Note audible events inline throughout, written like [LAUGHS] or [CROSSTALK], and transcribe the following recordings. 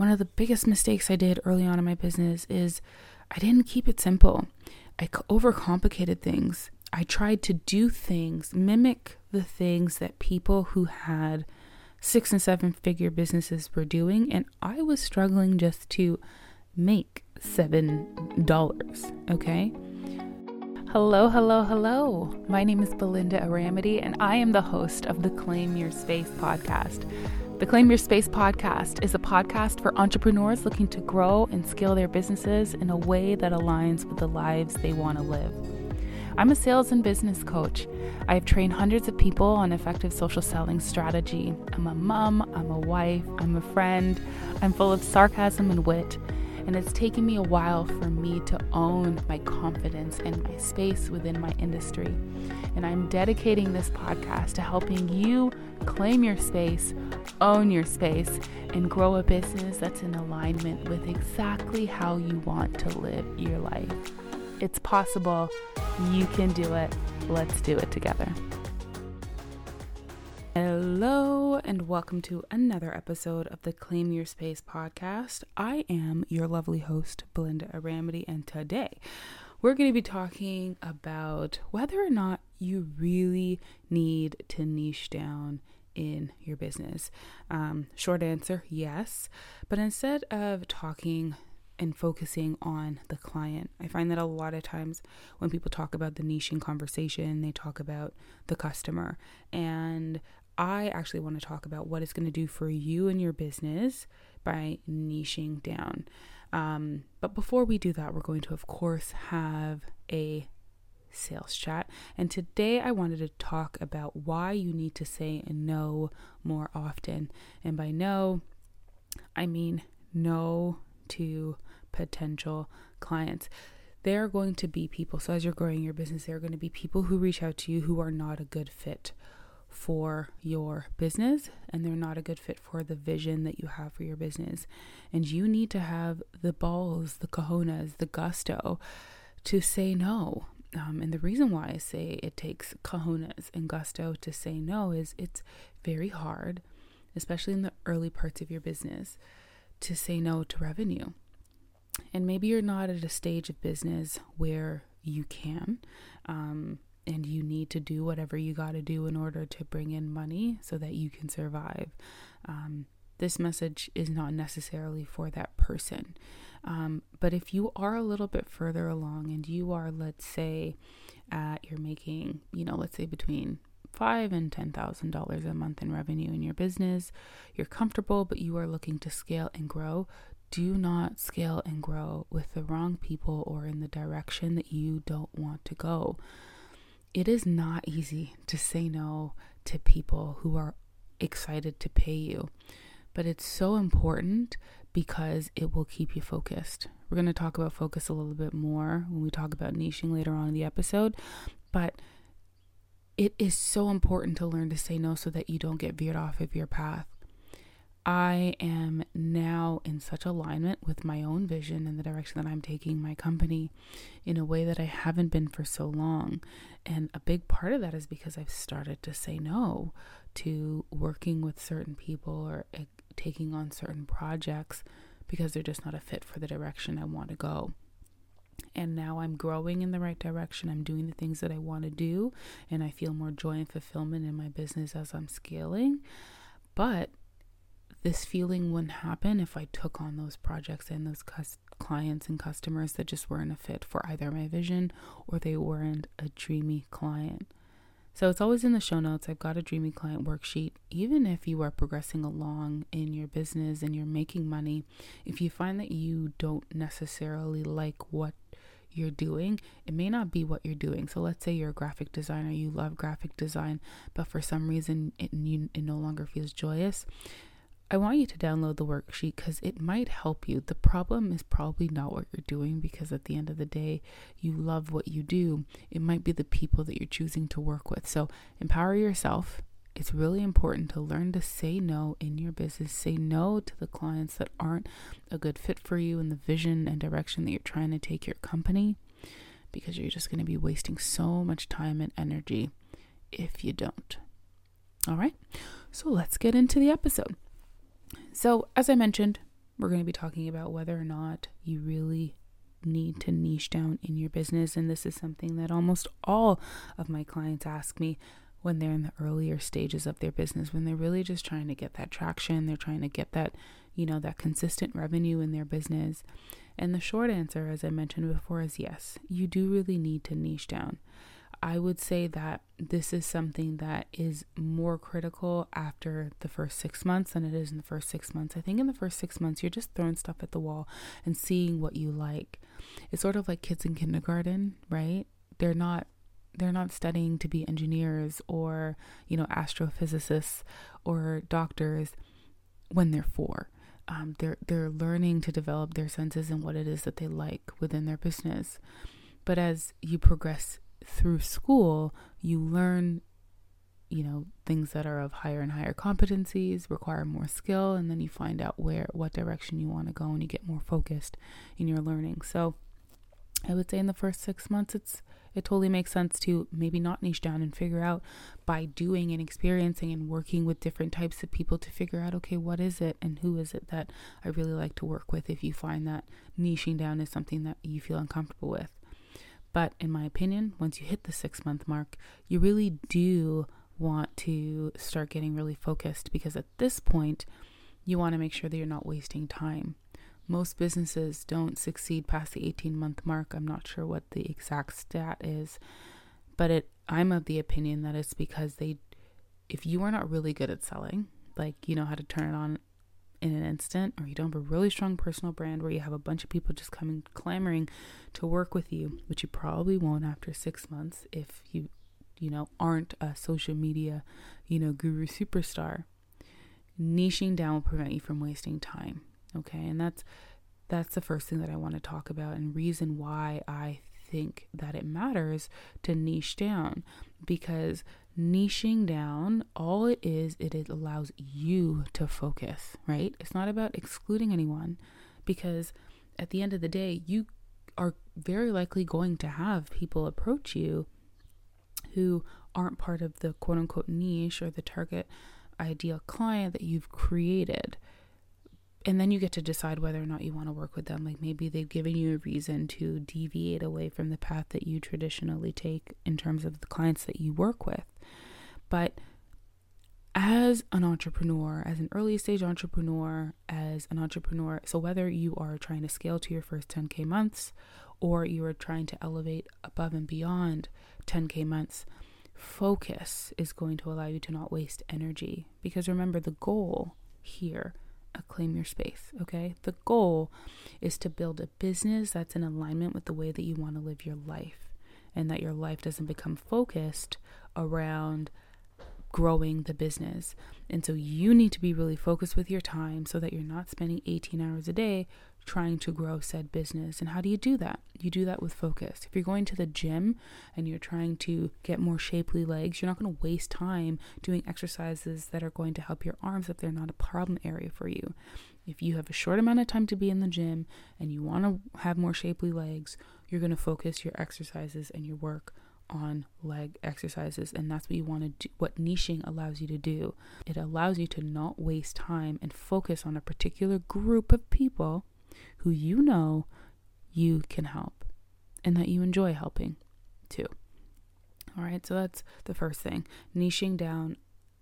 one of the biggest mistakes I did early on in my business is I didn't keep it simple. I overcomplicated things. I tried to do things, mimic the things that people who had six and seven figure businesses were doing, and I was struggling just to make seven dollars. Okay. Hello, hello, hello. My name is Belinda Aramity, and I am the host of the Claim Your Space podcast. The Claim Your Space podcast is a podcast for entrepreneurs looking to grow and scale their businesses in a way that aligns with the lives they want to live. I'm a sales and business coach. I have trained hundreds of people on effective social selling strategy. I'm a mom, I'm a wife, I'm a friend, I'm full of sarcasm and wit and it's taken me a while for me to own my confidence and my space within my industry. And I'm dedicating this podcast to helping you claim your space, own your space, and grow a business that's in alignment with exactly how you want to live your life. It's possible. You can do it. Let's do it together. Hello, and welcome to another episode of the Claim Your Space podcast. I am your lovely host, Belinda Aramity, and today we're going to be talking about whether or not you really need to niche down in your business. Um, short answer yes, but instead of talking and focusing on the client. I find that a lot of times when people talk about the niching conversation, they talk about the customer. And I actually want to talk about what it's going to do for you and your business by niching down. Um, but before we do that, we're going to, of course, have a sales chat. And today I wanted to talk about why you need to say no more often. And by no, I mean no to potential clients. There are going to be people, so as you're growing your business, there are going to be people who reach out to you who are not a good fit for your business and they're not a good fit for the vision that you have for your business. And you need to have the balls, the cojones, the gusto to say no. Um, and the reason why I say it takes cojones and gusto to say no is it's very hard, especially in the early parts of your business, to say no to revenue. And maybe you're not at a stage of business where you can. Um, and you need to do whatever you got to do in order to bring in money so that you can survive. Um, this message is not necessarily for that person. Um, but if you are a little bit further along and you are, let's say, at you're making, you know, let's say between five and ten thousand dollars a month in revenue in your business, you're comfortable, but you are looking to scale and grow. Do not scale and grow with the wrong people or in the direction that you don't want to go it is not easy to say no to people who are excited to pay you, but it's so important because it will keep you focused. We're going to talk about focus a little bit more when we talk about niching later on in the episode, but it is so important to learn to say no so that you don't get veered off of your path. I am now in such alignment with my own vision and the direction that I'm taking my company in a way that I haven't been for so long. And a big part of that is because I've started to say no to working with certain people or eh, taking on certain projects because they're just not a fit for the direction I want to go. And now I'm growing in the right direction. I'm doing the things that I want to do, and I feel more joy and fulfillment in my business as I'm scaling. But this feeling wouldn't happen if I took on those projects and those cus- clients and customers that just weren't a fit for either my vision or they weren't a dreamy client. So it's always in the show notes. I've got a dreamy client worksheet. Even if you are progressing along in your business and you're making money, if you find that you don't necessarily like what you're doing, it may not be what you're doing. So let's say you're a graphic designer, you love graphic design, but for some reason it, it no longer feels joyous. I want you to download the worksheet because it might help you. The problem is probably not what you're doing because at the end of the day, you love what you do. It might be the people that you're choosing to work with. So empower yourself. It's really important to learn to say no in your business. Say no to the clients that aren't a good fit for you and the vision and direction that you're trying to take your company because you're just going to be wasting so much time and energy if you don't. All right, so let's get into the episode. So, as I mentioned, we're going to be talking about whether or not you really need to niche down in your business. And this is something that almost all of my clients ask me when they're in the earlier stages of their business, when they're really just trying to get that traction, they're trying to get that, you know, that consistent revenue in their business. And the short answer, as I mentioned before, is yes, you do really need to niche down. I would say that this is something that is more critical after the first six months than it is in the first six months. I think in the first six months, you're just throwing stuff at the wall and seeing what you like. It's sort of like kids in kindergarten, right? They're not they're not studying to be engineers or you know astrophysicists or doctors when they're four. Um, they're they're learning to develop their senses and what it is that they like within their business. But as you progress through school, you learn, you know, things that are of higher and higher competencies, require more skill, and then you find out where what direction you want to go and you get more focused in your learning. So I would say in the first six months it's it totally makes sense to maybe not niche down and figure out by doing and experiencing and working with different types of people to figure out okay what is it and who is it that i really like to work with if you find that niching down is something that you feel uncomfortable with but in my opinion once you hit the six month mark you really do want to start getting really focused because at this point you want to make sure that you're not wasting time most businesses don't succeed past the 18 month mark. I'm not sure what the exact stat is, but it I'm of the opinion that it's because they if you are not really good at selling, like you know how to turn it on in an instant, or you don't have a really strong personal brand where you have a bunch of people just coming clamoring to work with you, which you probably won't after six months if you you know aren't a social media, you know, guru superstar. Niching down will prevent you from wasting time. Okay, and that's that's the first thing that I want to talk about and reason why I think that it matters to niche down because niching down all it is it, it allows you to focus right? It's not about excluding anyone because at the end of the day you are very likely going to have people approach you who aren't part of the quote unquote niche or the target ideal client that you've created and then you get to decide whether or not you want to work with them. Like maybe they've given you a reason to deviate away from the path that you traditionally take in terms of the clients that you work with. But as an entrepreneur, as an early stage entrepreneur, as an entrepreneur, so whether you are trying to scale to your first 10K months or you are trying to elevate above and beyond 10K months, focus is going to allow you to not waste energy. Because remember, the goal here claim your space, okay? The goal is to build a business that's in alignment with the way that you want to live your life and that your life doesn't become focused around growing the business. And so you need to be really focused with your time so that you're not spending 18 hours a day trying to grow said business. And how do you do that? You do that with focus. If you're going to the gym and you're trying to get more shapely legs, you're not going to waste time doing exercises that are going to help your arms if they're not a problem area for you. If you have a short amount of time to be in the gym and you want to have more shapely legs, you're going to focus your exercises and your work on leg exercises and that's what you want to do what niching allows you to do it allows you to not waste time and focus on a particular group of people who you know you can help and that you enjoy helping too. All right, so that's the first thing. Niching down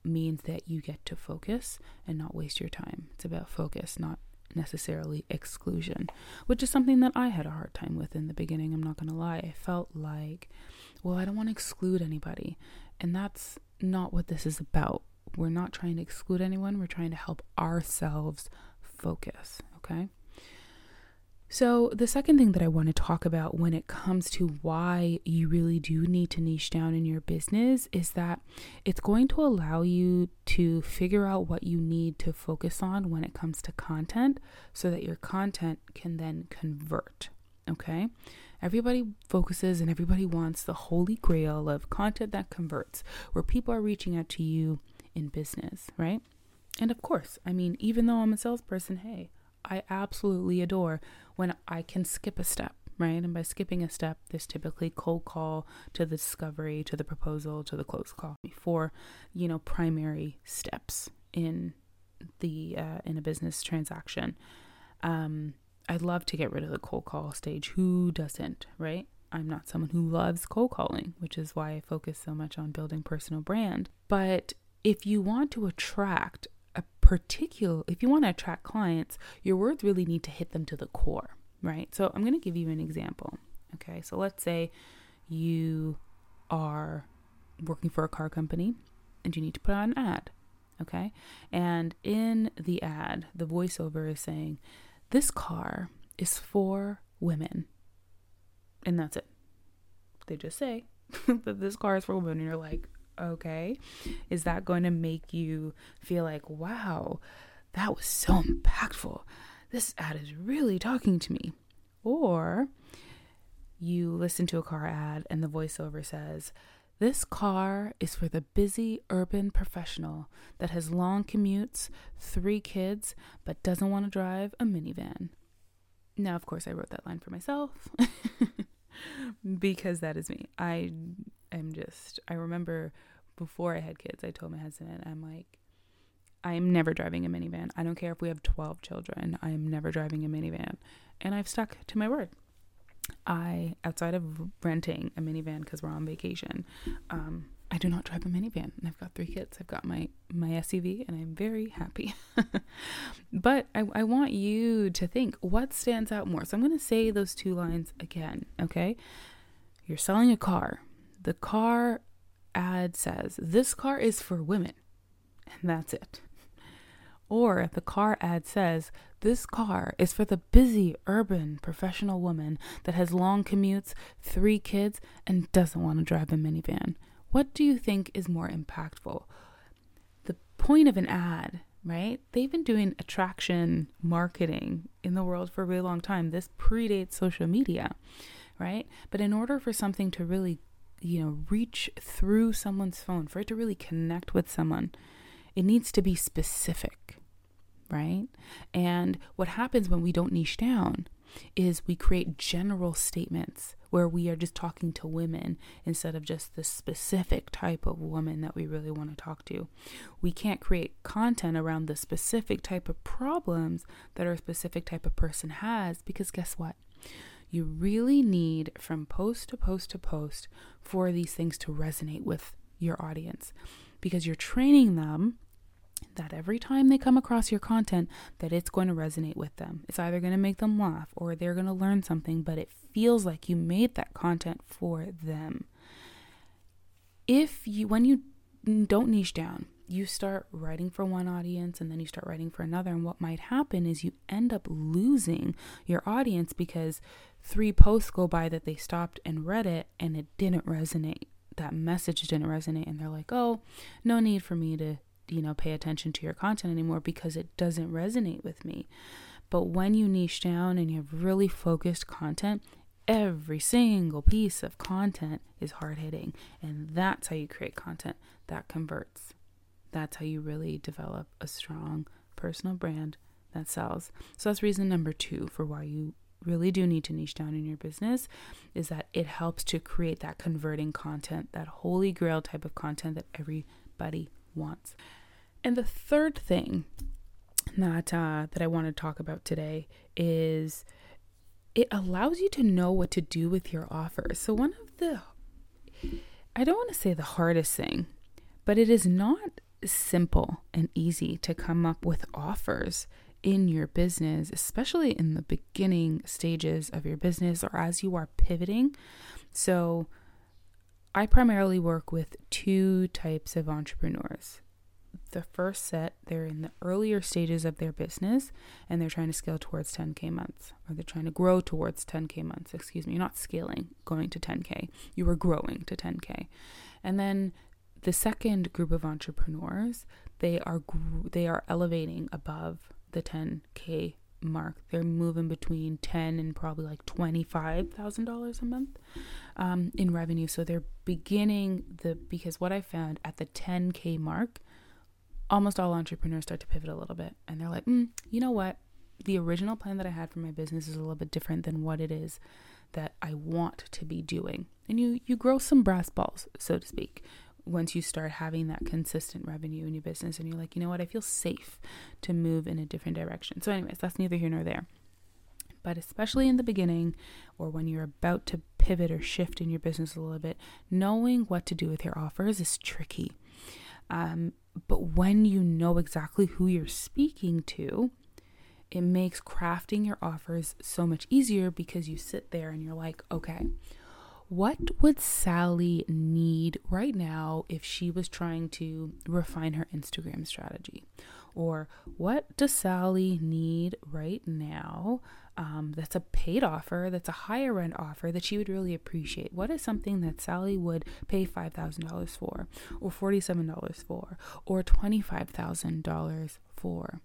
means that you get to focus and not waste your time. It's about focus, not necessarily exclusion, which is something that I had a hard time with in the beginning. I'm not going to lie. I felt like, well, I don't want to exclude anybody. And that's not what this is about. We're not trying to exclude anyone, we're trying to help ourselves focus, okay? So, the second thing that I want to talk about when it comes to why you really do need to niche down in your business is that it's going to allow you to figure out what you need to focus on when it comes to content so that your content can then convert. Okay? Everybody focuses and everybody wants the holy grail of content that converts, where people are reaching out to you in business, right? And of course, I mean, even though I'm a salesperson, hey, I absolutely adore when I can skip a step, right? And by skipping a step, there's typically cold call to the discovery, to the proposal, to the close call before, you know, primary steps in the uh, in a business transaction. Um, I'd love to get rid of the cold call stage. Who doesn't, right? I'm not someone who loves cold calling, which is why I focus so much on building personal brand. But if you want to attract particular, if you want to attract clients, your words really need to hit them to the core, right? So I'm going to give you an example. Okay, so let's say you are working for a car company and you need to put on an ad. Okay, and in the ad, the voiceover is saying, This car is for women. And that's it. They just say [LAUGHS] that this car is for women, and you're like, okay, is that going to make you feel like, wow, that was so impactful? This ad is really talking to me. Or you listen to a car ad and the voiceover says, This car is for the busy urban professional that has long commutes, three kids, but doesn't want to drive a minivan. Now, of course, I wrote that line for myself [LAUGHS] because that is me. I am just, I remember before I had kids, I told my husband, I'm like, I am never driving a minivan. I don't care if we have 12 children. I am never driving a minivan. And I've stuck to my word. I, outside of renting a minivan because we're on vacation, um, I do not drive a minivan. And I've got three kids. I've got my, my SUV and I'm very happy. [LAUGHS] but I, I want you to think what stands out more. So I'm going to say those two lines again, okay? You're selling a car. The car ad says, This car is for women. And that's it. Or the car ad says, This car is for the busy, urban, professional woman that has long commutes, three kids, and doesn't want to drive a minivan. What do you think is more impactful? The point of an ad, right? They've been doing attraction marketing in the world for a really long time. This predates social media, right? But in order for something to really, you know, reach through someone's phone, for it to really connect with someone, it needs to be specific, right? And what happens when we don't niche down is we create general statements where we are just talking to women instead of just the specific type of woman that we really want to talk to. We can't create content around the specific type of problems that our specific type of person has because guess what? You really need from post to post to post for these things to resonate with your audience because you're training them that every time they come across your content that it's going to resonate with them. It's either going to make them laugh or they're going to learn something, but it feels like you made that content for them. If you when you don't niche down, you start writing for one audience and then you start writing for another and what might happen is you end up losing your audience because three posts go by that they stopped and read it and it didn't resonate that message didn't resonate and they're like oh no need for me to you know, pay attention to your content anymore because it doesn't resonate with me. But when you niche down and you have really focused content, every single piece of content is hard hitting. And that's how you create content that converts. That's how you really develop a strong personal brand that sells. So that's reason number two for why you really do need to niche down in your business is that it helps to create that converting content, that holy grail type of content that everybody wants. And the third thing that uh, that I want to talk about today is it allows you to know what to do with your offers. So one of the I don't want to say the hardest thing, but it is not simple and easy to come up with offers in your business, especially in the beginning stages of your business or as you are pivoting. So I primarily work with two types of entrepreneurs the first set, they're in the earlier stages of their business and they're trying to scale towards 10K months, or they're trying to grow towards 10K months. Excuse me, you're not scaling, going to 10K. You are growing to 10K. And then the second group of entrepreneurs, they are they are elevating above the 10K mark. They're moving between 10 and probably like $25,000 a month um, in revenue. So they're beginning the, because what I found at the 10K mark, almost all entrepreneurs start to pivot a little bit and they're like, mm, you know what? The original plan that I had for my business is a little bit different than what it is that I want to be doing. And you you grow some brass balls, so to speak, once you start having that consistent revenue in your business and you're like, you know what, I feel safe to move in a different direction. So, anyways, that's neither here nor there. But especially in the beginning or when you're about to pivot or shift in your business a little bit, knowing what to do with your offers is tricky. Um, but when you know exactly who you're speaking to, it makes crafting your offers so much easier because you sit there and you're like, okay, what would Sally need right now if she was trying to refine her Instagram strategy? Or what does Sally need right now um, that's a paid offer, that's a higher end offer that she would really appreciate? What is something that Sally would pay $5,000 for, or $47 for, or $25,000 for?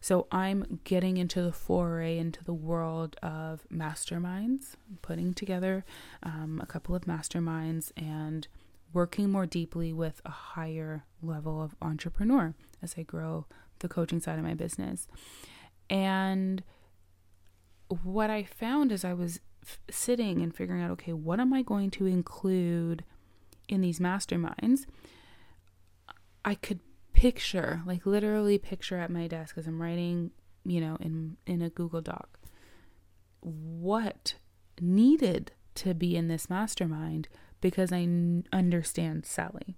So I'm getting into the foray into the world of masterminds, putting together um, a couple of masterminds and working more deeply with a higher level of entrepreneur as I grow the coaching side of my business. And what I found as I was f- sitting and figuring out, okay, what am I going to include in these masterminds? I could picture, like literally picture at my desk as I'm writing, you know, in in a Google Doc, what needed to be in this mastermind because I n- understand Sally.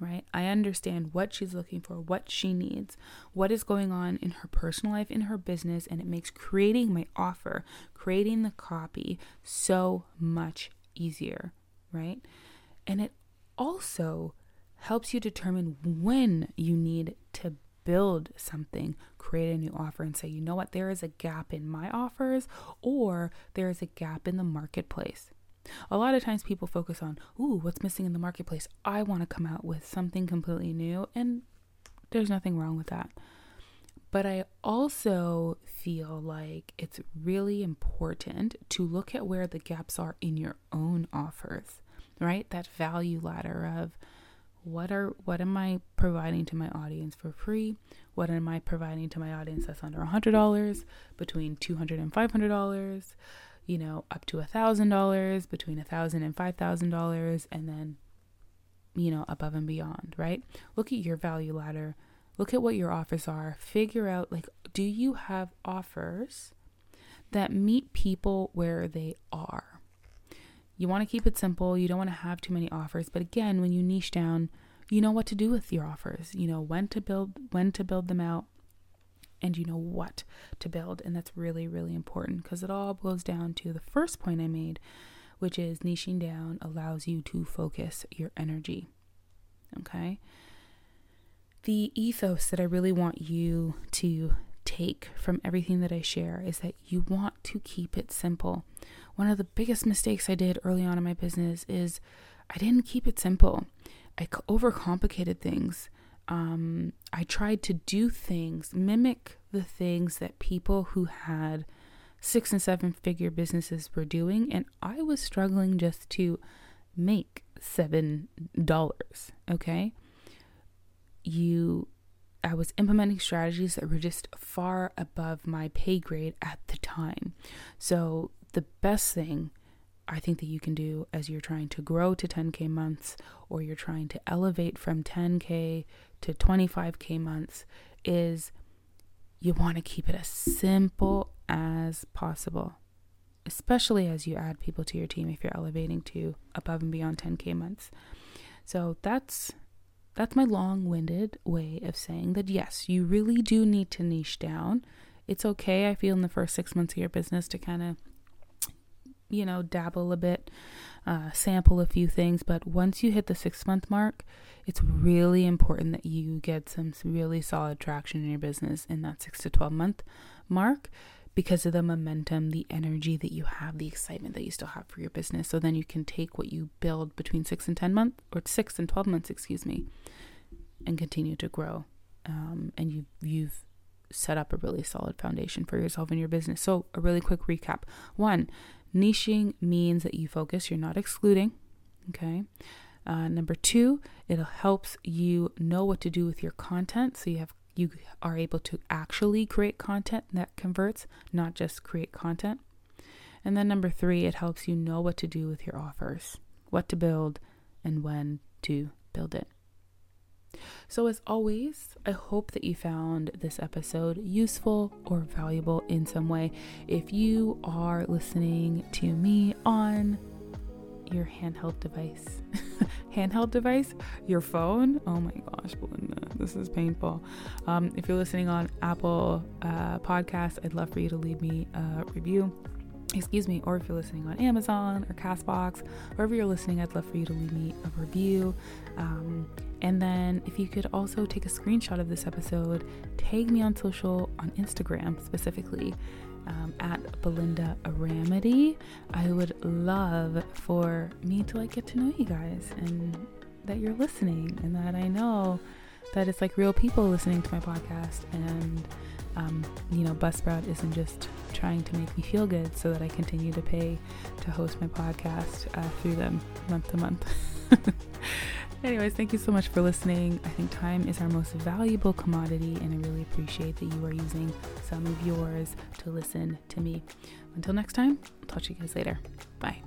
Right? I understand what she's looking for, what she needs, what is going on in her personal life, in her business, and it makes creating my offer, creating the copy so much easier, right? And it also helps you determine when you need to build something, create a new offer, and say, you know what, there is a gap in my offers or there is a gap in the marketplace. A lot of times people focus on, ooh, what's missing in the marketplace? I want to come out with something completely new, and there's nothing wrong with that. But I also feel like it's really important to look at where the gaps are in your own offers, right? That value ladder of, what are what am I providing to my audience for free? What am I providing to my audience that's under a hundred dollars, between two hundred and five hundred dollars, and $500, you know, up to a thousand dollars, between a thousand and five thousand dollars, and then, you know, above and beyond, right? Look at your value ladder. Look at what your offers are. Figure out like, do you have offers that meet people where they are? You want to keep it simple. You don't want to have too many offers. But again, when you niche down, you know what to do with your offers. You know when to build when to build them out and you know what to build. And that's really, really important because it all boils down to the first point I made, which is niching down allows you to focus your energy. Okay. The ethos that I really want you to take from everything that I share is that you want to keep it simple. One of the biggest mistakes I did early on in my business is I didn't keep it simple. I overcomplicated things. Um, I tried to do things, mimic the things that people who had six and seven figure businesses were doing, and I was struggling just to make seven dollars. Okay. You I was implementing strategies that were just far above my pay grade at the time. So, the best thing I think that you can do as you're trying to grow to 10K months or you're trying to elevate from 10K to 25K months is you want to keep it as simple as possible, especially as you add people to your team if you're elevating to above and beyond 10K months. So, that's that's my long winded way of saying that yes, you really do need to niche down. It's okay, I feel, in the first six months of your business to kind of, you know, dabble a bit, uh, sample a few things. But once you hit the six month mark, it's really important that you get some really solid traction in your business in that six to 12 month mark because of the momentum, the energy that you have, the excitement that you still have for your business. So then you can take what you build between six and 10 months, or six and 12 months, excuse me, and continue to grow. Um, and you, you've set up a really solid foundation for yourself and your business. So, a really quick recap one, niching means that you focus, you're not excluding. Okay. Uh, number two, it helps you know what to do with your content. So you have you are able to actually create content that converts, not just create content. And then number three, it helps you know what to do with your offers, what to build, and when to build it. So, as always, I hope that you found this episode useful or valuable in some way. If you are listening to me on your handheld device, [LAUGHS] handheld device, your phone, oh my gosh, Belinda, this is painful. Um, if you're listening on Apple uh, Podcasts, I'd love for you to leave me a review excuse me, or if you're listening on Amazon or Castbox, wherever you're listening, I'd love for you to leave me a review. Um, and then if you could also take a screenshot of this episode, tag me on social, on Instagram specifically, um, at Belinda Aramity. I would love for me to like get to know you guys and that you're listening and that I know that it's like real people listening to my podcast and um, you know, Buzzsprout isn't just trying to make me feel good so that I continue to pay to host my podcast uh, through them month to month. [LAUGHS] Anyways, thank you so much for listening. I think time is our most valuable commodity, and I really appreciate that you are using some of yours to listen to me. Until next time, I'll talk to you guys later. Bye.